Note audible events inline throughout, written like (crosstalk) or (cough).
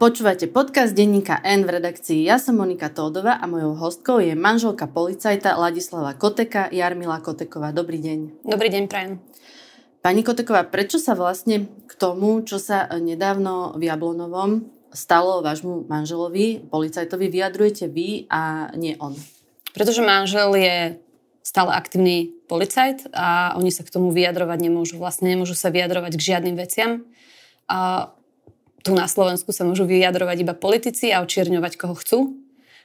Počúvate podcast denníka N v redakcii. Ja som Monika Tódova a mojou hostkou je manželka policajta Ladislava Koteka, Jarmila Koteková. Dobrý deň. Dobrý deň, prajem. Pani Koteková, prečo sa vlastne k tomu, čo sa nedávno v Jablonovom stalo vášmu manželovi, policajtovi, vyjadrujete vy a nie on? Pretože manžel je stále aktívny policajt a oni sa k tomu vyjadrovať nemôžu. Vlastne nemôžu sa vyjadrovať k žiadnym veciam. A tu na Slovensku sa môžu vyjadrovať iba politici a očierňovať koho chcú.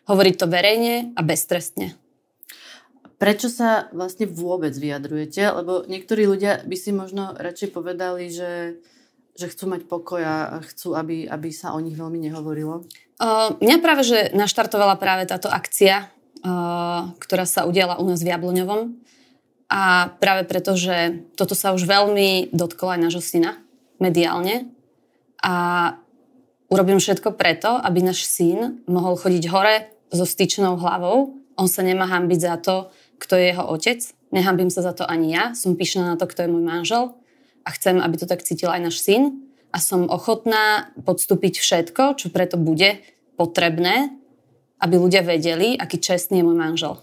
Hovoriť to verejne a beztrestne. Prečo sa vlastne vôbec vyjadrujete? Lebo niektorí ľudia by si možno radšej povedali, že, že chcú mať pokoj a chcú, aby, aby sa o nich veľmi nehovorilo. Uh, mňa práve, že naštartovala práve táto akcia, uh, ktorá sa udiala u nás v Jabloňovom. A práve preto, že toto sa už veľmi dotklo aj nášho syna mediálne, a urobím všetko preto, aby náš syn mohol chodiť hore so styčnou hlavou. On sa nemá hambiť za to, kto je jeho otec. Nehambím sa za to ani ja. Som pyšná na to, kto je môj manžel. A chcem, aby to tak cítil aj náš syn. A som ochotná podstúpiť všetko, čo preto bude potrebné, aby ľudia vedeli, aký čestný je môj manžel.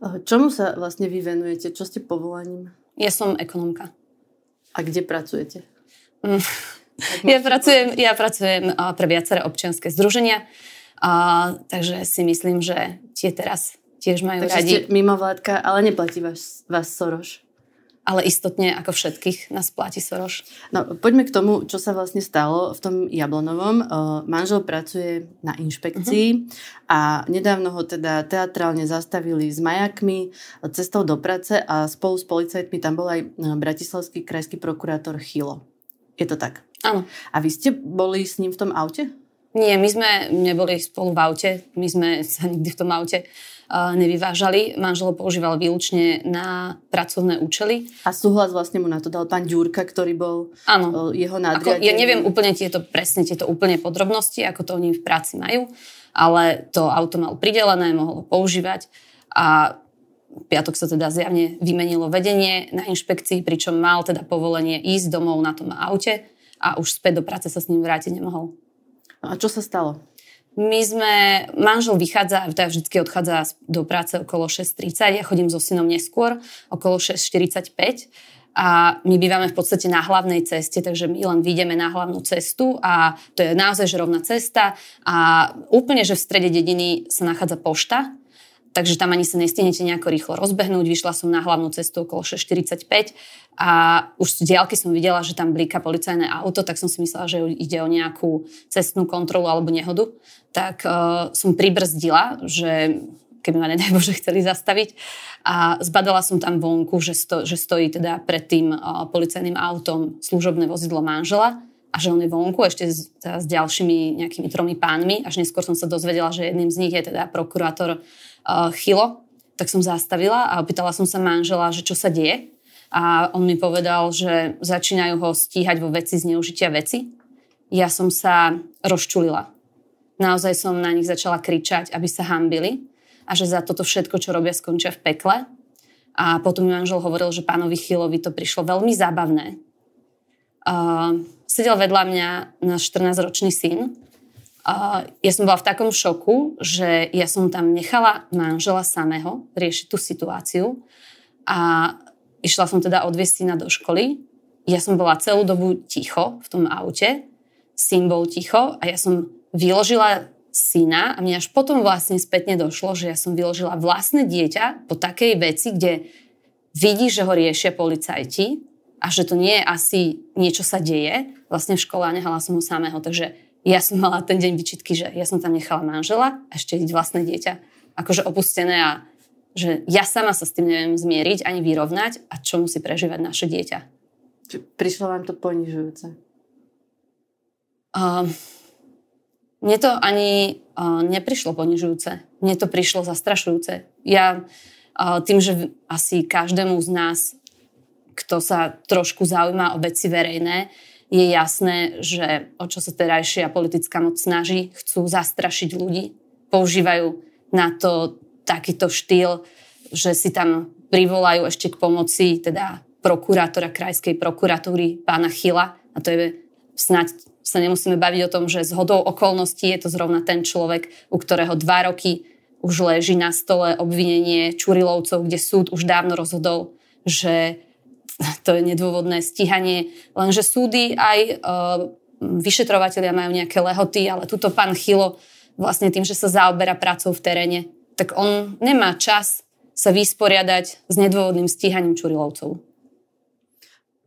Čomu sa vlastne vy venujete? Čo ste povolaním? Ja som ekonomka. A kde pracujete? Ja pracujem, ja pracujem pre viaceré občianske združenia, a, takže si myslím, že tie teraz tiež majú takže radi. ste mimo vládka, ale neplatí vás, vás Soroš. Ale istotne, ako všetkých, nás platí Soroš. No, poďme k tomu, čo sa vlastne stalo v tom Jablonovom. Manžel pracuje na inšpekcii uh-huh. a nedávno ho teda teatrálne zastavili s majakmi cestou do práce a spolu s policajtmi tam bol aj bratislavský krajský prokurátor Chilo. Je to tak? Áno. A vy ste boli s ním v tom aute? Nie, my sme neboli spolu v aute. My sme sa nikdy v tom aute uh, nevyvážali. Manžel používal výlučne na pracovné účely. A súhlas vlastne mu na to dal pán Ďurka, ktorý bol Áno. Uh, jeho nadriadený. ja neviem úplne tieto, presne tieto úplne podrobnosti, ako to oni v práci majú, ale to auto mal pridelené, mohol ho používať a v piatok sa teda zjavne vymenilo vedenie na inšpekcii, pričom mal teda povolenie ísť domov na tom aute a už späť do práce sa s ním vrátiť nemohol. A čo sa stalo? My sme, manžel vychádza, teda vždy odchádza do práce okolo 6.30, ja chodím so synom neskôr, okolo 6.45 a my bývame v podstate na hlavnej ceste, takže my len vyjdeme na hlavnú cestu a to je naozaj že rovná cesta a úplne, že v strede dediny sa nachádza pošta, takže tam ani sa nestihnete nejako rýchlo rozbehnúť. Vyšla som na hlavnú cestu okolo 6.45 a už z diálky som videla, že tam blíka policajné auto, tak som si myslela, že ide o nejakú cestnú kontrolu alebo nehodu. Tak uh, som pribrzdila, že keby ma (laughs) nedaj Bože chceli zastaviť. A zbadala som tam vonku, že, sto, že stojí teda pred tým uh, policajným autom služobné vozidlo manžela a že on je vonku ešte s, s ďalšími nejakými tromi pánmi. Až neskôr som sa dozvedela, že jedným z nich je teda prokurátor uh, Chilo. Tak som zastavila a opýtala som sa manžela, že čo sa deje. A on mi povedal, že začínajú ho stíhať vo veci zneužitia veci. Ja som sa rozčulila. Naozaj som na nich začala kričať, aby sa hambili a že za toto všetko, čo robia, skončia v pekle. A potom mi manžel hovoril, že pánovi Chilovi to prišlo veľmi zábavné. Uh, sedel vedľa mňa náš 14-ročný syn. Uh, ja som bola v takom šoku, že ja som tam nechala manžela samého riešiť tú situáciu a išla som teda odviesť syna do školy. Ja som bola celú dobu ticho v tom aute, syn bol ticho a ja som vyložila syna a mne až potom vlastne spätne došlo, že ja som vyložila vlastné dieťa po takej veci, kde vidí, že ho riešia policajti a že to nie je asi niečo sa deje vlastne v škole a nehala som ho samého. Takže ja som mala ten deň vyčitky, že ja som tam nechala manžela a ešte vlastné dieťa akože opustené a že ja sama sa s tým neviem zmieriť ani vyrovnať a čo musí prežívať naše dieťa. Prišlo vám to ponižujúce? Uh, mne to ani uh, neprišlo ponižujúce. Mne to prišlo zastrašujúce. Ja uh, tým, že asi každému z nás, kto sa trošku zaujíma o veci verejné, je jasné, že o čo sa terajšia politická moc snaží, chcú zastrašiť ľudí. Používajú na to takýto štýl, že si tam privolajú ešte k pomoci teda prokurátora krajskej prokuratúry pána Chila a to je snáď sa nemusíme baviť o tom, že z hodou okolností je to zrovna ten človek, u ktorého dva roky už leží na stole obvinenie Čurilovcov, kde súd už dávno rozhodol, že to je nedôvodné stíhanie, lenže súdy aj uh, vyšetrovateľia majú nejaké lehoty, ale tuto pán Chilo vlastne tým, že sa zaoberá prácou v teréne, tak on nemá čas sa vysporiadať s nedôvodným stíhaním Čurilovcov.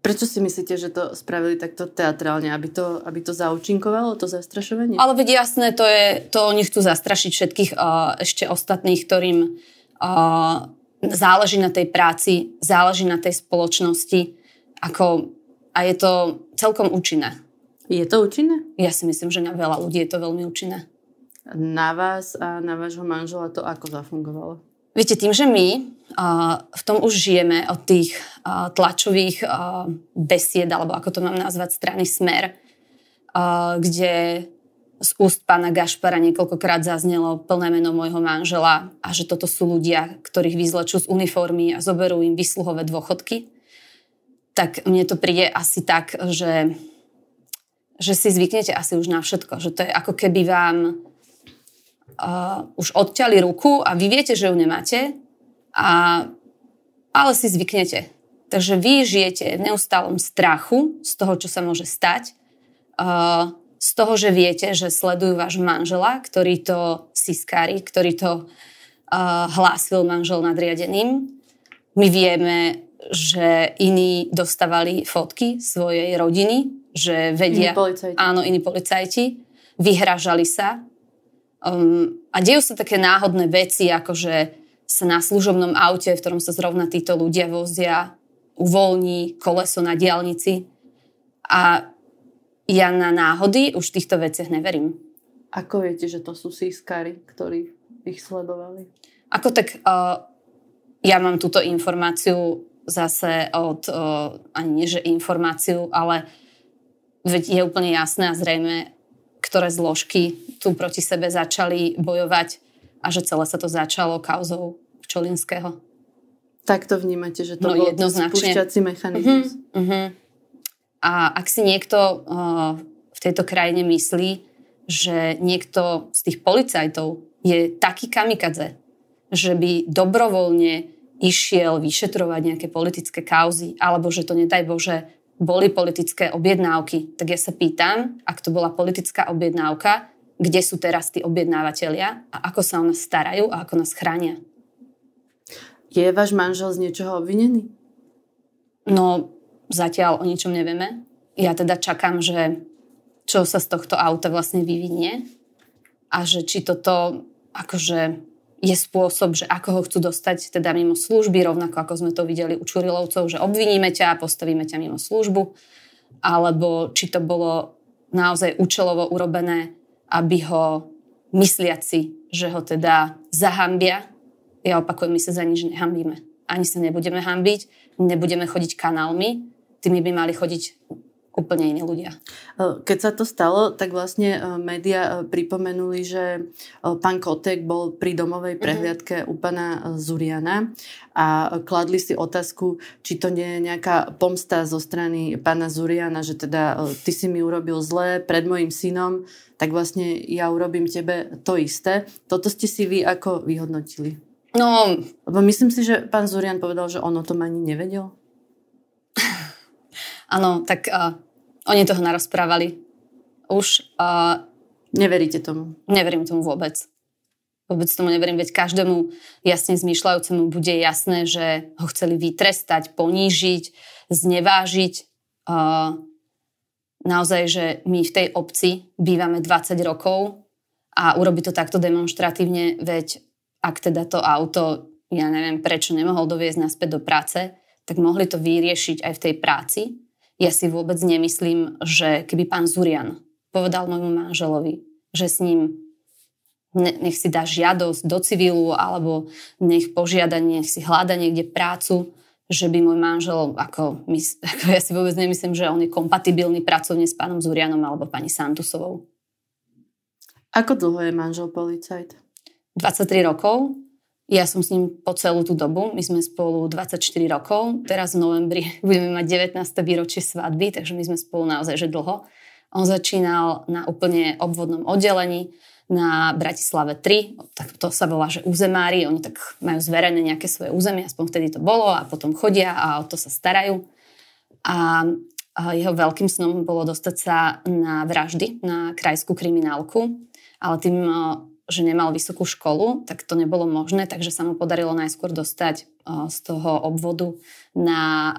Prečo si myslíte, že to spravili takto teatrálne, aby to, aby to zaučinkovalo, to zastrašovanie? Ale veď jasné, to je, to oni chcú zastrašiť všetkých uh, ešte ostatných, ktorým uh, záleží na tej práci, záleží na tej spoločnosti ako, a je to celkom účinné. Je to účinné? Ja si myslím, že na veľa ľudí je to veľmi účinné. Na vás a na vášho manžela to ako zafungovalo? Viete, tým, že my v tom už žijeme od tých tlačových uh, besied, alebo ako to mám nazvať, strany Smer, kde z úst pána Gašpara niekoľkokrát zaznelo plné meno môjho manžela a že toto sú ľudia, ktorých vyzlečú z uniformy a zoberú im vysluhové dôchodky, tak mne to príde asi tak, že, že si zvyknete asi už na všetko. Že to je ako keby vám uh, už odťali ruku a vy viete, že ju nemáte, a, ale si zvyknete. Takže vy žijete v neustálom strachu z toho, čo sa môže stať. Uh, z toho, že viete, že sledujú váš manžela, ktorý to siskári, ktorý to uh, hlásil manžel nadriadeným. My vieme, že iní dostávali fotky svojej rodiny, že vedia... Iní policajti. Áno, iní policajti. Vyhražali sa. Um, a dejú sa také náhodné veci, ako že sa na služobnom aute, v ktorom sa zrovna títo ľudia vozia, uvoľní koleso na diálnici. A ja na náhody už v týchto veciach neverím. Ako viete, že to sú sískari, ktorí ich sledovali? Ako tak, uh, ja mám túto informáciu zase od, uh, ani nie že informáciu, ale veď je úplne jasné a zrejme, ktoré zložky tu proti sebe začali bojovať a že celé sa to začalo kauzou Pčolinského. Tak to vnímate, že to no, bol spúšťací mechanizmus. Uh-huh, uh-huh. A ak si niekto uh, v tejto krajine myslí, že niekto z tých policajtov je taký kamikadze, že by dobrovoľne išiel vyšetrovať nejaké politické kauzy, alebo že to nedaj Bože boli politické objednávky, tak ja sa pýtam, ak to bola politická objednávka, kde sú teraz tí objednávateľia a ako sa o nás starajú a ako nás chránia. Je váš manžel z niečoho obvinený? No, zatiaľ o ničom nevieme. Ja teda čakám, že čo sa z tohto auta vlastne vyvinie a že či toto akože je spôsob, že ako ho chcú dostať teda mimo služby, rovnako ako sme to videli u Čurilovcov, že obviníme ťa a postavíme ťa mimo službu, alebo či to bolo naozaj účelovo urobené, aby ho mysliaci, že ho teda zahambia. Ja opakujem, my sa za nič nehambíme. Ani sa nebudeme hambiť, nebudeme chodiť kanálmi, tými by mali chodiť úplne iní ľudia. Keď sa to stalo, tak vlastne médiá pripomenuli, že pán Kotek bol pri domovej mhm. prehliadke mm-hmm. u pána Zuriana a kladli si otázku, či to nie je nejaká pomsta zo strany pána Zuriana, že teda ty si mi urobil zlé pred mojim synom, tak vlastne ja urobím tebe to isté. Toto ste si vy ako vyhodnotili? No... Lebo myslím si, že pán Zurian povedal, že on o tom ani nevedel. Áno, tak uh, oni toho narozprávali. Už... Uh, Neveríte tomu? Neverím tomu vôbec. Vôbec tomu neverím, veď každému jasne zmýšľajúcemu bude jasné, že ho chceli vytrestať, ponížiť, znevážiť. Naozaj, že my v tej obci bývame 20 rokov a urobiť to takto demonstratívne, veď ak teda to auto, ja neviem prečo nemohol doviezť naspäť do práce, tak mohli to vyriešiť aj v tej práci ja si vôbec nemyslím, že keby pán Zurian povedal môjmu manželovi, že s ním nech si dá žiadosť do civilu alebo nech požiada, nech si hľada niekde prácu, že by môj manžel, ako, my, (laughs) ako ja si vôbec nemyslím, že on je kompatibilný pracovne s pánom Zurianom alebo pani Santusovou. Ako dlho je manžel policajt? 23 rokov. Ja som s ním po celú tú dobu. My sme spolu 24 rokov. Teraz v novembri (laughs) budeme mať 19. výročie svadby, takže my sme spolu naozaj že dlho. On začínal na úplne obvodnom oddelení na Bratislave 3, tak to sa volá, že územári, oni tak majú zverené nejaké svoje územie, aspoň vtedy to bolo a potom chodia a o to sa starajú. A, jeho veľkým snom bolo dostať sa na vraždy, na krajskú kriminálku, ale tým, že nemal vysokú školu, tak to nebolo možné, takže sa mu podarilo najskôr dostať z toho obvodu na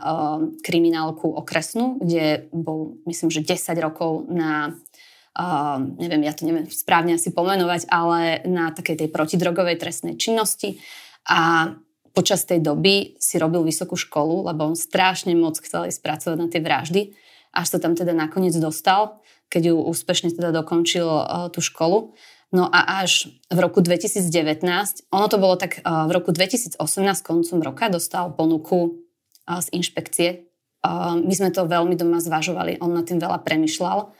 kriminálku okresnú, kde bol, myslím, že 10 rokov na uh, neviem, ja to neviem správne asi pomenovať, ale na takej tej protidrogovej trestnej činnosti a počas tej doby si robil vysokú školu, lebo on strašne moc chcel ísť pracovať na tie vraždy, až sa tam teda nakoniec dostal, keď ju úspešne teda dokončil tú školu. No a až v roku 2019, ono to bolo tak, uh, v roku 2018 koncom roka dostal ponuku uh, z inšpekcie. Uh, my sme to veľmi doma zvažovali, on nad tým veľa premyšľal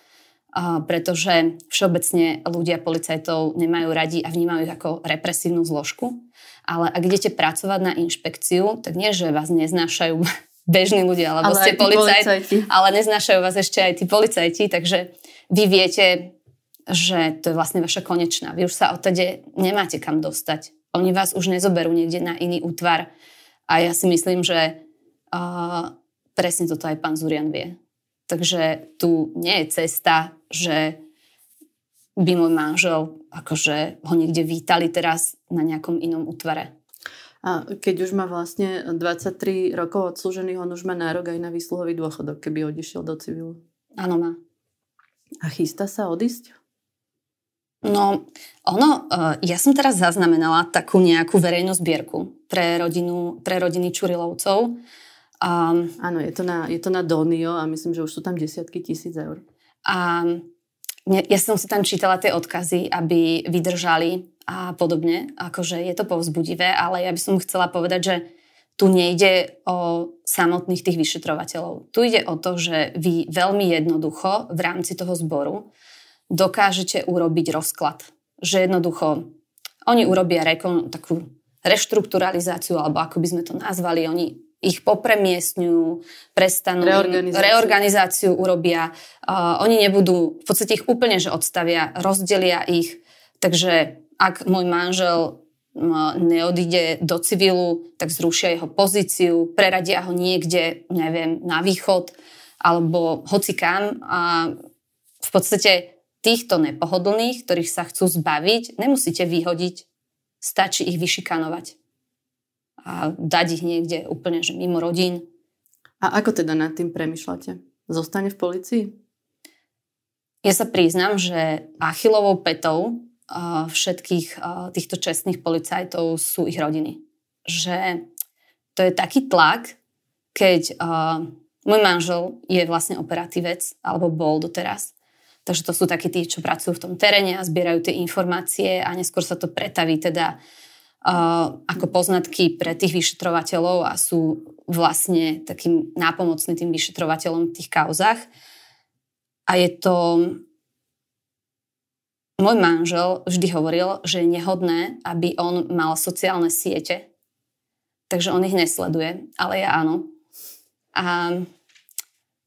pretože všeobecne ľudia policajtov nemajú radi a vnímajú ich ako represívnu zložku. Ale ak idete pracovať na inšpekciu, tak nie, že vás neznášajú (laughs) bežní ľudia, alebo ale ste policajti, ale neznášajú vás ešte aj tí policajti, takže vy viete, že to je vlastne vaša konečná. Vy už sa odtede nemáte kam dostať. Oni vás už nezoberú niekde na iný útvar. A ja si myslím, že uh, presne toto aj pán Zurian vie. Takže tu nie je cesta, že by môj manžel akože ho niekde vítali teraz na nejakom inom útvare. A keď už má vlastne 23 rokov odslúžených, on už má nárok aj na výsluhový dôchodok, keby odišiel do civilu. Áno, má. A chystá sa odísť? No, ono, e, ja som teraz zaznamenala takú nejakú verejnú zbierku pre, rodinu, pre rodiny Čurilovcov, Um, Áno, je to, na, je to na Donio a myslím, že už sú tam desiatky tisíc eur. A ja som si tam čítala tie odkazy, aby vydržali a podobne. Akože je to povzbudivé, ale ja by som chcela povedať, že tu nejde o samotných tých vyšetrovateľov. Tu ide o to, že vy veľmi jednoducho v rámci toho zboru dokážete urobiť rozklad. Že jednoducho oni urobia rekon, takú reštrukturalizáciu, alebo ako by sme to nazvali, oni ich popremiestňujú, prestanú, reorganizáciu, reorganizáciu urobia. Uh, oni nebudú, v podstate ich úplne, že odstavia, rozdelia ich. Takže ak môj manžel neodíde do civilu, tak zrušia jeho pozíciu, preradia ho niekde, neviem, na východ alebo hoci kam. A v podstate týchto nepohodlných, ktorých sa chcú zbaviť, nemusíte vyhodiť, stačí ich vyšikanovať a dať ich niekde úplne, že mimo rodín. A ako teda nad tým premyšľate? Zostane v policii? Ja sa priznám, že achilovou petou všetkých týchto čestných policajtov sú ich rodiny. Že to je taký tlak, keď môj manžel je vlastne operatívec, alebo bol doteraz. Takže to sú takí tí, čo pracujú v tom teréne a zbierajú tie informácie a neskôr sa to pretaví teda ako poznatky pre tých vyšetrovateľov a sú vlastne takým nápomocným tým vyšetrovateľom v tých kauzach. A je to... Môj manžel vždy hovoril, že je nehodné, aby on mal sociálne siete, takže on ich nesleduje, ale ja áno. A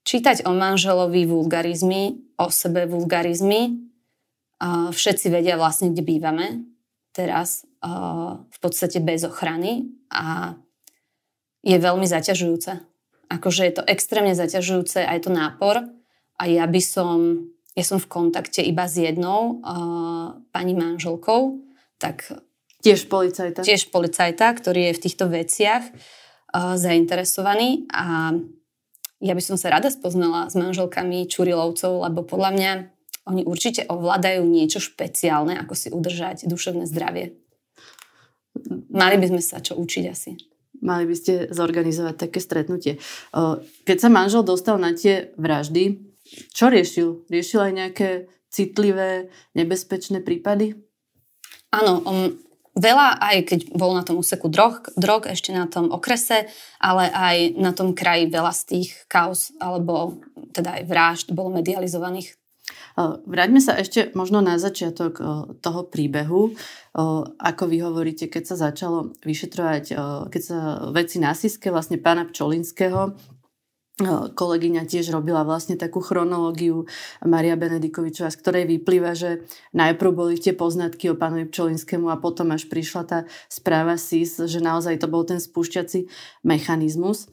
čítať o manželovi vulgarizmy, o sebe vulgarizmy, všetci vedia vlastne, kde bývame teraz, v podstate bez ochrany a je veľmi zaťažujúce. Akože je to extrémne zaťažujúce a je to nápor a ja by som, ja som v kontakte iba s jednou pani manželkou, tak Tiež policajta. Tiež policajta, ktorý je v týchto veciach zainteresovaný a ja by som sa rada spoznala s manželkami Čurilovcov, lebo podľa mňa oni určite ovládajú niečo špeciálne, ako si udržať duševné zdravie. Mali by sme sa čo učiť asi. Mali by ste zorganizovať také stretnutie. Keď sa manžel dostal na tie vraždy, čo riešil? Riešil aj nejaké citlivé, nebezpečné prípady? Áno, on veľa, aj keď bol na tom úseku drog, drog, ešte na tom okrese, ale aj na tom kraji veľa z tých kauz, alebo teda aj vražd bolo medializovaných. Vráťme sa ešte možno na začiatok toho príbehu. Ako vy hovoríte, keď sa začalo vyšetrovať, keď sa veci na vlastne pána Pčolinského, kolegyňa tiež robila vlastne takú chronológiu Maria Benedikovičová, z ktorej vyplýva, že najprv boli tie poznatky o pánovi Pčolinskému a potom až prišla tá správa SIS, že naozaj to bol ten spúšťací mechanizmus.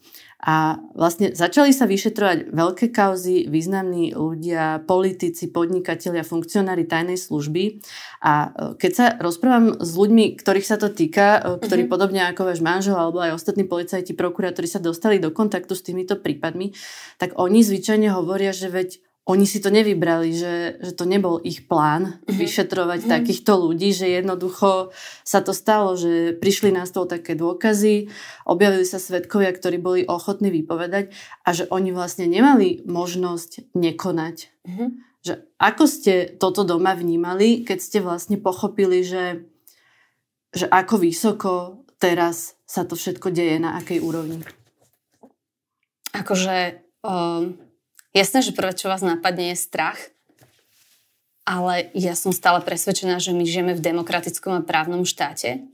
A vlastne začali sa vyšetrovať veľké kauzy, významní ľudia, politici, podnikatelia, funkcionári tajnej služby. A e, keď sa rozprávam s ľuďmi, ktorých sa to týka, e, ktorí mm-hmm. podobne ako váš manžel alebo aj ostatní policajti, prokurátori sa dostali do kontaktu s týmito prípadmi, tak oni zvyčajne hovoria, že veď oni si to nevybrali, že, že to nebol ich plán mm-hmm. vyšetrovať mm-hmm. takýchto ľudí, že jednoducho sa to stalo, že prišli na stôl také dôkazy, objavili sa svetkovia, ktorí boli ochotní vypovedať a že oni vlastne nemali možnosť nekonať. Mm-hmm. Že ako ste toto doma vnímali, keď ste vlastne pochopili, že, že ako vysoko teraz sa to všetko deje, na akej úrovni? Akože... Um Jasné, že prvé, čo vás napadne, je strach, ale ja som stále presvedčená, že my žijeme v demokratickom a právnom štáte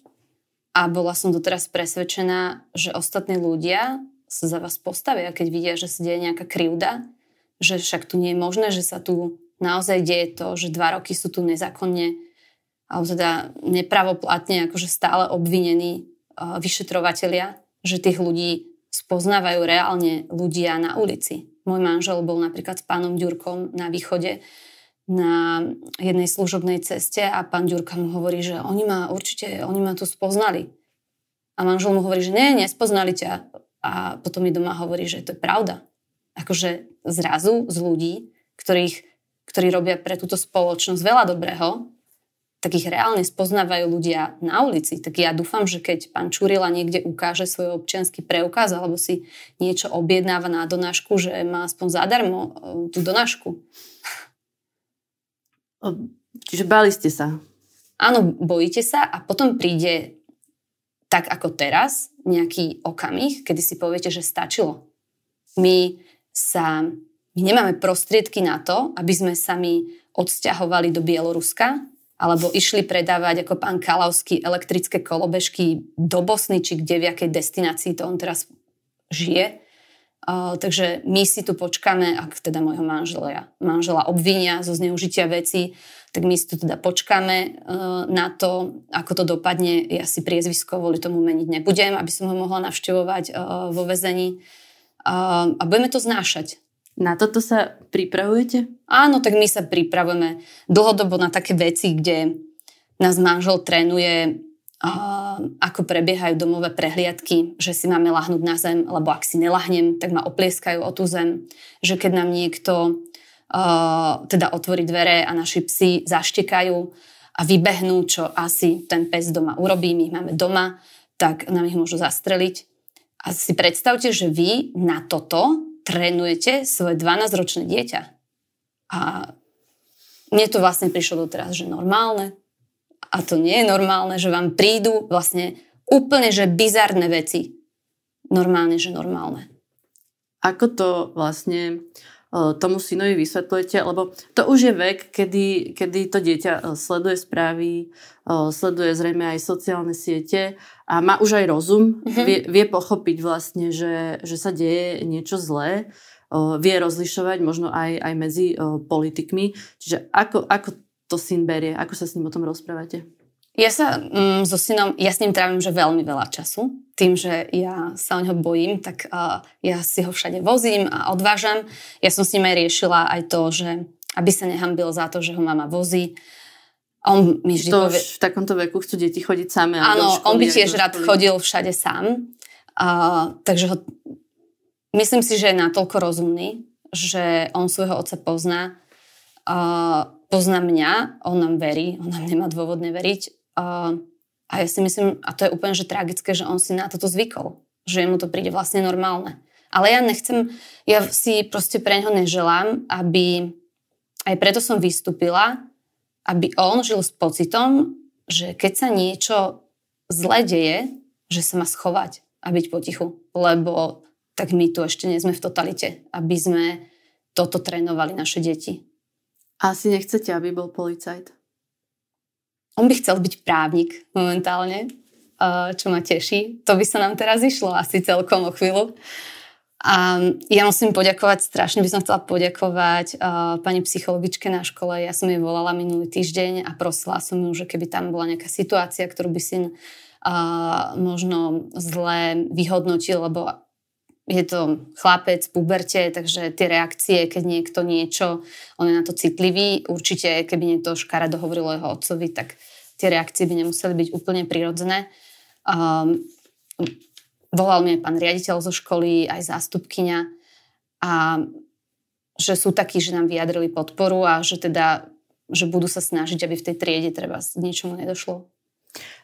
a bola som doteraz presvedčená, že ostatní ľudia sa za vás postavia, keď vidia, že sa deje nejaká krivda, že však tu nie je možné, že sa tu naozaj deje to, že dva roky sú tu nezákonne alebo teda nepravoplatne akože stále obvinení uh, vyšetrovatelia, že tých ľudí spoznávajú reálne ľudia na ulici. Môj manžel bol napríklad s pánom Ďurkom na východe na jednej služobnej ceste a pán Ďurka mu hovorí, že oni ma určite, oni ma tu spoznali. A manžel mu hovorí, že nie, nespoznali ťa. A potom mi doma hovorí, že to je pravda. Akože zrazu z ľudí, ktorých, ktorí robia pre túto spoločnosť veľa dobrého, tak ich reálne spoznávajú ľudia na ulici. Tak ja dúfam, že keď pán Čurila niekde ukáže svoj občianský preukaz alebo si niečo objednáva na donášku, že má aspoň zadarmo e, tú donášku. Čiže bali ste sa? Áno, bojíte sa a potom príde tak ako teraz nejaký okamih, kedy si poviete, že stačilo. My sa my nemáme prostriedky na to, aby sme sa my odsťahovali do Bieloruska, alebo išli predávať ako pán Kalavský elektrické kolobežky do Bosny, či kde v jakej destinácii to on teraz žije. Uh, takže my si tu počkáme, ak teda môjho manžela, manžela obvinia zo zneužitia veci, tak my si tu teda počkáme uh, na to, ako to dopadne. Ja si priezvisko kvôli tomu meniť nebudem, aby som ho mohla navštevovať uh, vo väzení. Uh, a budeme to znášať. Na toto sa pripravujete? Áno, tak my sa pripravujeme dlhodobo na také veci, kde nás manžel trénuje, ako prebiehajú domové prehliadky, že si máme lahnúť na zem, lebo ak si nelahnem, tak ma oplieskajú o tú zem. Že keď nám niekto teda otvorí dvere a naši psi zaštekajú a vybehnú, čo asi ten pes doma urobí, my ich máme doma, tak nám ich môžu zastreliť. A si predstavte, že vy na toto trénujete svoje 12-ročné dieťa. A mne to vlastne prišlo doteraz, že normálne. A to nie je normálne, že vám prídu vlastne úplne, že bizarné veci. Normálne, že normálne. Ako to vlastne tomu synovi vysvetľujete, lebo to už je vek, kedy, kedy to dieťa sleduje správy, sleduje zrejme aj sociálne siete a má už aj rozum, mm-hmm. vie, vie pochopiť vlastne, že, že sa deje niečo zlé, vie rozlišovať možno aj, aj medzi politikmi. Čiže ako, ako to syn berie, ako sa s ním o tom rozprávate? Ja sa mm, so synom, ja s ním trávim že veľmi veľa času. Tým, že ja sa o neho bojím, tak uh, ja si ho všade vozím a odvážam. Ja som s ním aj riešila aj to, že aby sa nehambil za to, že ho mama vozí. On mi vždy to povie... v takomto veku chcú deti chodiť same. Áno, on by tiež rád chodil všade sám. Uh, takže ho, myslím si, že je natoľko rozumný, že on svojho otca pozná. Uh, pozná mňa, on nám verí, on nám nemá dôvod neveriť a, ja si myslím, a to je úplne že tragické, že on si na toto zvykol. Že mu to príde vlastne normálne. Ale ja nechcem, ja si proste pre neho neželám, aby... Aj preto som vystúpila, aby on žil s pocitom, že keď sa niečo zle deje, že sa má schovať a byť potichu. Lebo tak my tu ešte nie sme v totalite, aby sme toto trénovali naše deti. Asi nechcete, aby bol policajt? On by chcel byť právnik momentálne, čo ma teší. To by sa nám teraz išlo asi celkom o chvíľu. A ja musím poďakovať, strašne by som chcela poďakovať uh, pani psychologičke na škole. Ja som jej volala minulý týždeň a prosila som ju, že keby tam bola nejaká situácia, ktorú by si uh, možno zle vyhodnotil, lebo je to chlapec puberte, takže tie reakcie, keď niekto niečo, on je na to citlivý. Určite, keby niekto škaredo hovoril o jeho otcovi, tak tie reakcie by nemuseli byť úplne prirodzené. Um, volal mi pán riaditeľ zo školy, aj zástupkyňa a že sú takí, že nám vyjadrili podporu a že teda, že budú sa snažiť, aby v tej triede treba niečomu nedošlo.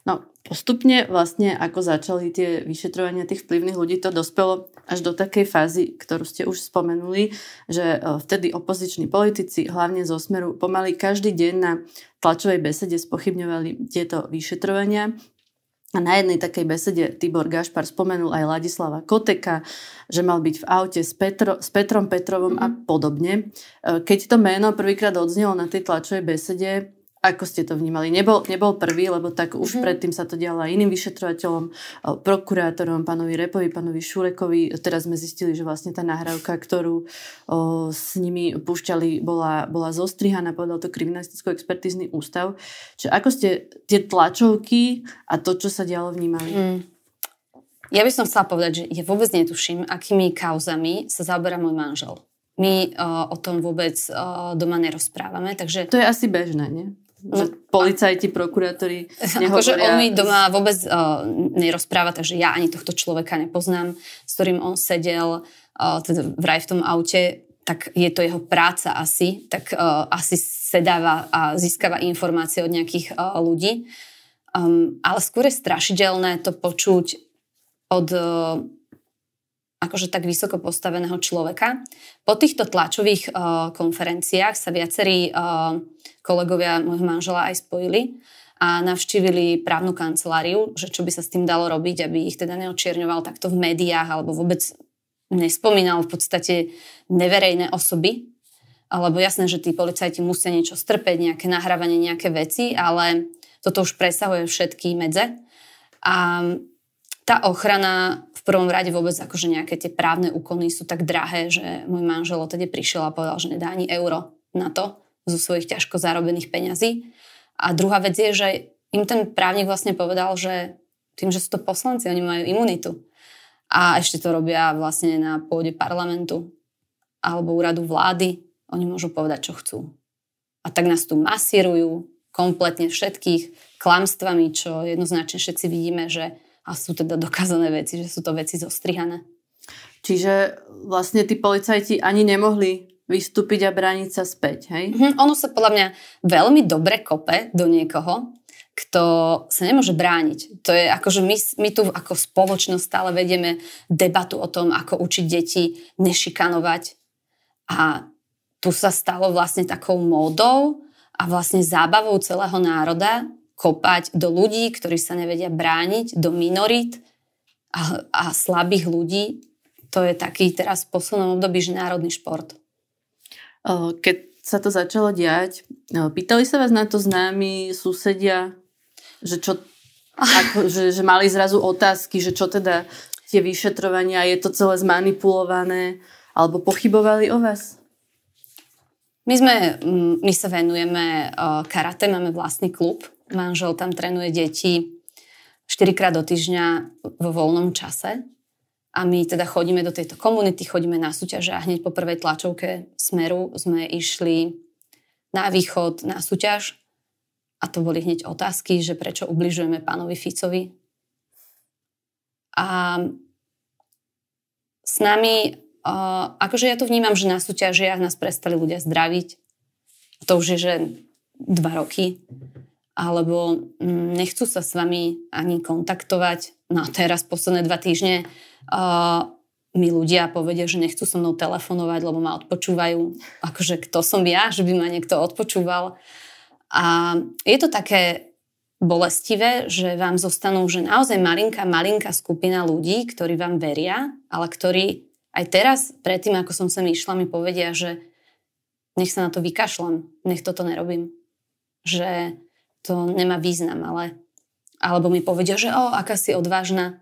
No, postupne vlastne, ako začali tie vyšetrovania tých vplyvných ľudí, to dospelo až do takej fázy, ktorú ste už spomenuli, že e, vtedy opoziční politici, hlavne zo Smeru, pomaly každý deň na tlačovej besede spochybňovali tieto vyšetrovania a na jednej takej besede Tibor Gašpar spomenul aj Ladislava Koteka, že mal byť v aute s, Petro, s Petrom Petrovom mm-hmm. a podobne. E, keď to meno prvýkrát odznelo na tej tlačovej besede, ako ste to vnímali? Nebol, nebol prvý, lebo tak už mm-hmm. predtým sa to dialo aj iným vyšetrovateľom, e, prokurátorom, pánovi Repovi, pánovi Šurekovi. Teraz sme zistili, že vlastne tá nahrávka, ktorú o, s nimi púšťali, bola, bola zostrihaná, povedal to kriminalisticko-expertízny ústav. Čiže ako ste tie tlačovky a to, čo sa dialo, vnímali? Mm. Ja by som chcela povedať, že ja vôbec netuším, akými kauzami sa zaoberá môj manžel. My uh, o tom vôbec uh, doma nerozprávame, takže... To je asi bežné, nie? Že no, policajti, prokurátori nehovoria... Akože on mi doma vôbec uh, nerozpráva, takže ja ani tohto človeka nepoznám, s ktorým on sedel uh, teda vraj v tom aute, tak je to jeho práca asi, tak uh, asi sedáva a získava informácie od nejakých uh, ľudí. Um, ale skôr je strašidelné to počuť od uh, akože tak vysoko postaveného človeka. Po týchto tlačových uh, konferenciách sa viacerí uh, kolegovia môjho manžela aj spojili a navštívili právnu kanceláriu, že čo by sa s tým dalo robiť, aby ich teda neočierňoval takto v médiách alebo vôbec nespomínal v podstate neverejné osoby. Alebo jasné, že tí policajti musia niečo strpeť, nejaké nahrávanie, nejaké veci, ale toto už presahuje všetky medze. A tá ochrana prvom rade vôbec akože nejaké tie právne úkony sú tak drahé, že môj manžel odtedy prišiel a povedal, že nedá ani euro na to zo svojich ťažko zarobených peňazí. A druhá vec je, že im ten právnik vlastne povedal, že tým, že sú to poslanci, oni majú imunitu. A ešte to robia vlastne na pôde parlamentu alebo úradu vlády. Oni môžu povedať, čo chcú. A tak nás tu masírujú kompletne všetkých klamstvami, čo jednoznačne všetci vidíme, že a sú teda dokázané veci, že sú to veci zostrihané. Čiže vlastne tí policajti ani nemohli vystúpiť a brániť sa späť, hej? Mm-hmm. Ono sa podľa mňa veľmi dobre kope do niekoho, kto sa nemôže brániť. To je ako, že my, my tu ako spoločnosť stále vedieme debatu o tom, ako učiť deti nešikanovať. A tu sa stalo vlastne takou módou a vlastne zábavou celého národa kopať do ľudí, ktorí sa nevedia brániť, do minorít a, a slabých ľudí. To je taký teraz v poslednom období že národný šport. Keď sa to začalo diať, pýtali sa vás na to známi susedia, že čo ako, (laughs) že, že mali zrazu otázky, že čo teda tie vyšetrovania, je to celé zmanipulované, alebo pochybovali o vás? My, sme, my sa venujeme karate, máme vlastný klub, Manžel tam trénuje deti 4 krát do týždňa vo voľnom čase. A my teda chodíme do tejto komunity, chodíme na súťaže a hneď po prvej tlačovke Smeru sme išli na východ na súťaž a to boli hneď otázky, že prečo ubližujeme pánovi Ficovi. A s nami, akože ja to vnímam, že na súťažiach nás prestali ľudia zdraviť. To už je, že dva roky alebo mm, nechcú sa s vami ani kontaktovať. No a teraz posledné dva týždne uh, mi ľudia povedia, že nechcú so mnou telefonovať, lebo ma odpočúvajú. Akože kto som ja, že by ma niekto odpočúval. A je to také bolestivé, že vám zostanú že naozaj malinká, malinká skupina ľudí, ktorí vám veria, ale ktorí aj teraz, predtým, ako som sem išla, mi povedia, že nech sa na to vykašľam, nech toto nerobím. Že to nemá význam, ale alebo mi povedia, že o, aká si odvážna.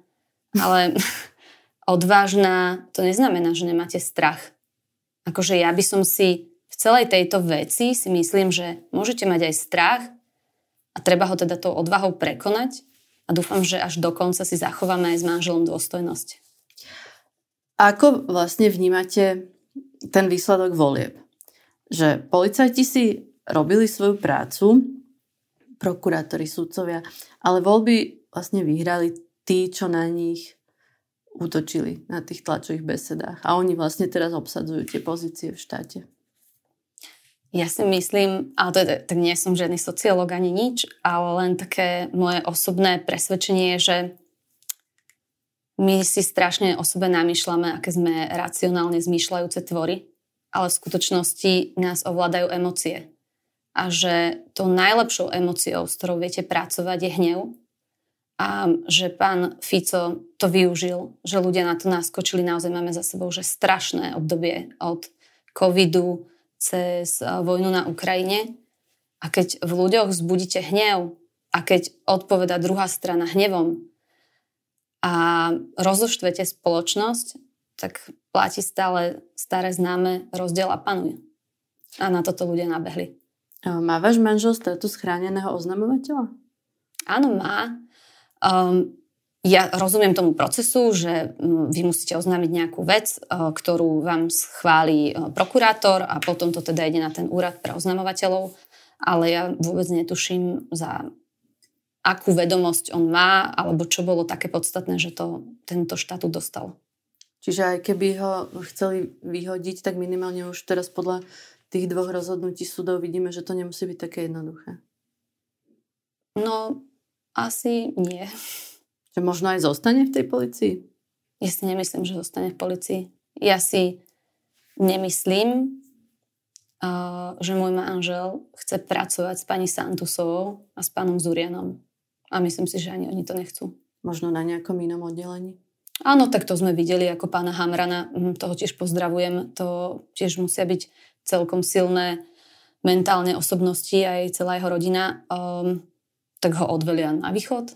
Ale (laughs) odvážna, to neznamená, že nemáte strach. Akože ja by som si v celej tejto veci si myslím, že môžete mať aj strach a treba ho teda tou odvahou prekonať a dúfam, že až do konca si zachováme aj s manželom dôstojnosť. Ako vlastne vnímate ten výsledok volieb? Že policajti si robili svoju prácu, prokurátori, sudcovia, ale voľby vlastne vyhrali tí, čo na nich útočili na tých tlačových besedách. A oni vlastne teraz obsadzujú tie pozície v štáte. Ja si myslím, ale to tak nie som žiadny sociológ ani nič, ale len také moje osobné presvedčenie že my si strašne o sebe namýšľame, aké sme racionálne zmýšľajúce tvory, ale v skutočnosti nás ovládajú emócie. A že tou najlepšou emóciou, s ktorou viete pracovať, je hnev a že pán Fico to využil, že ľudia na to naskočili. Naozaj máme za sebou že strašné obdobie od covidu cez vojnu na Ukrajine. A keď v ľuďoch vzbudíte hnev a keď odpoveda druhá strana hnevom a rozoštvete spoločnosť, tak platí stále staré známe rozdiel a panuje. A na toto ľudia nabehli. Má váš manžel status chráneného oznamovateľa? Áno, má. Um, ja rozumiem tomu procesu, že vy musíte oznámiť nejakú vec, ktorú vám schváli uh, prokurátor a potom to teda ide na ten úrad pre oznamovateľov, ale ja vôbec netuším za akú vedomosť on má, alebo čo bolo také podstatné, že to tento štatút dostal. Čiže aj keby ho chceli vyhodiť, tak minimálne už teraz podľa tých dvoch rozhodnutí súdov vidíme, že to nemusí byť také jednoduché. No, asi nie. Že možno aj zostane v tej policii? Ja si nemyslím, že zostane v policii. Ja si nemyslím, že môj manžel chce pracovať s pani Santusovou a s pánom Zurianom. A myslím si, že ani oni to nechcú. Možno na nejakom inom oddelení? Áno, tak to sme videli ako pána Hamrana, hm, toho tiež pozdravujem, to tiež musia byť celkom silné mentálne osobnosti aj celá jeho rodina. Um, tak ho odvelia na východ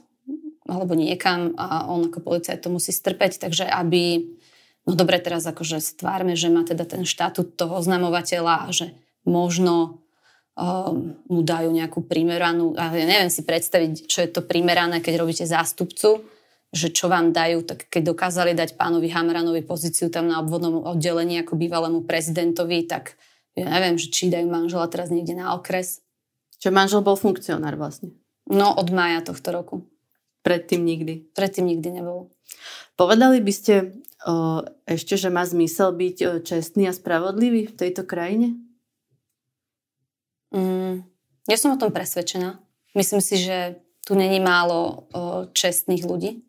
alebo niekam a on ako policajt to musí strpeť, takže aby no dobre teraz akože stvárme, že má teda ten štatút toho oznamovateľa a že možno um, mu dajú nejakú primeranú, ale ja neviem si predstaviť, čo je to primerané, keď robíte zástupcu, že čo vám dajú, tak keď dokázali dať pánovi Hamranovi pozíciu tam na obvodnom oddelení ako bývalému prezidentovi, tak ja neviem, že či dajú manžela teraz niekde na okres. Čo manžel bol funkcionár vlastne. No od mája tohto roku. Predtým nikdy? Predtým nikdy nebol. Povedali by ste o, ešte, že má zmysel byť o, čestný a spravodlivý v tejto krajine? Mm, ja som o tom presvedčená. Myslím si, že tu není málo o, čestných ľudí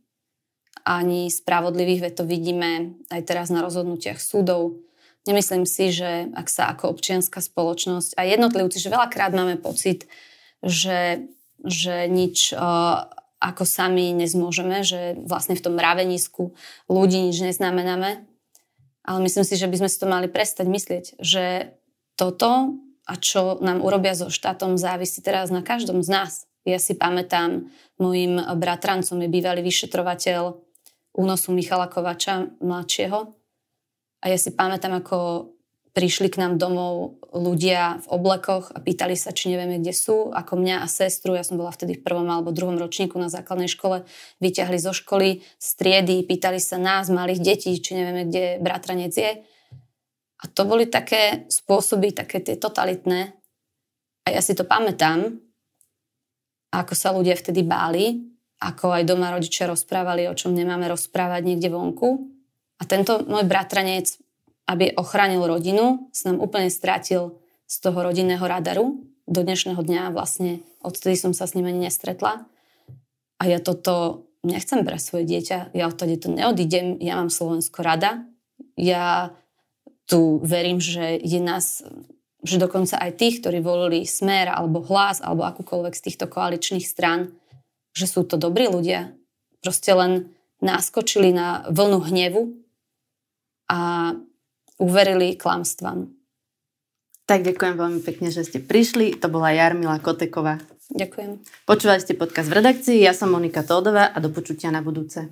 ani spravodlivých, veď to vidíme aj teraz na rozhodnutiach súdov. Nemyslím si, že ak sa ako občianská spoločnosť a jednotlivci, že veľakrát máme pocit, že že nič uh, ako sami nezmôžeme, že vlastne v tom mravenisku ľudí nič neznamenáme. Ale myslím si, že by sme si to mali prestať myslieť, že toto a čo nám urobia so štátom závisí teraz na každom z nás. Ja si pamätám, môjim bratrancom je bývalý vyšetrovateľ únosu Michala Kovača mladšieho. A ja si pamätám, ako prišli k nám domov ľudia v oblekoch a pýtali sa, či nevieme, kde sú. Ako mňa a sestru, ja som bola vtedy v prvom alebo druhom ročníku na základnej škole, vyťahli zo školy, z triedy, pýtali sa nás, malých detí, či nevieme, kde bratranec je. A to boli také spôsoby, také tie totalitné. A ja si to pamätám, ako sa ľudia vtedy báli, ako aj doma rodičia rozprávali, o čom nemáme rozprávať niekde vonku. A tento môj bratranec aby ochránil rodinu, sa nám úplne strátil z toho rodinného radaru. Do dnešného dňa vlastne odtedy som sa s ním ani nestretla. A ja toto nechcem pre svoje dieťa. Ja odtedy to neodídem. Ja mám Slovensko rada. ja tu verím, že je nás, že dokonca aj tých, ktorí volili Smer alebo Hlas alebo akúkoľvek z týchto koaličných stran, že sú to dobrí ľudia. Proste len naskočili na vlnu hnevu a uverili klamstvám. Tak ďakujem veľmi pekne, že ste prišli. To bola Jarmila Koteková. Ďakujem. Počúvali ste podcast v redakcii, ja som Monika Tódová a do počutia na budúce.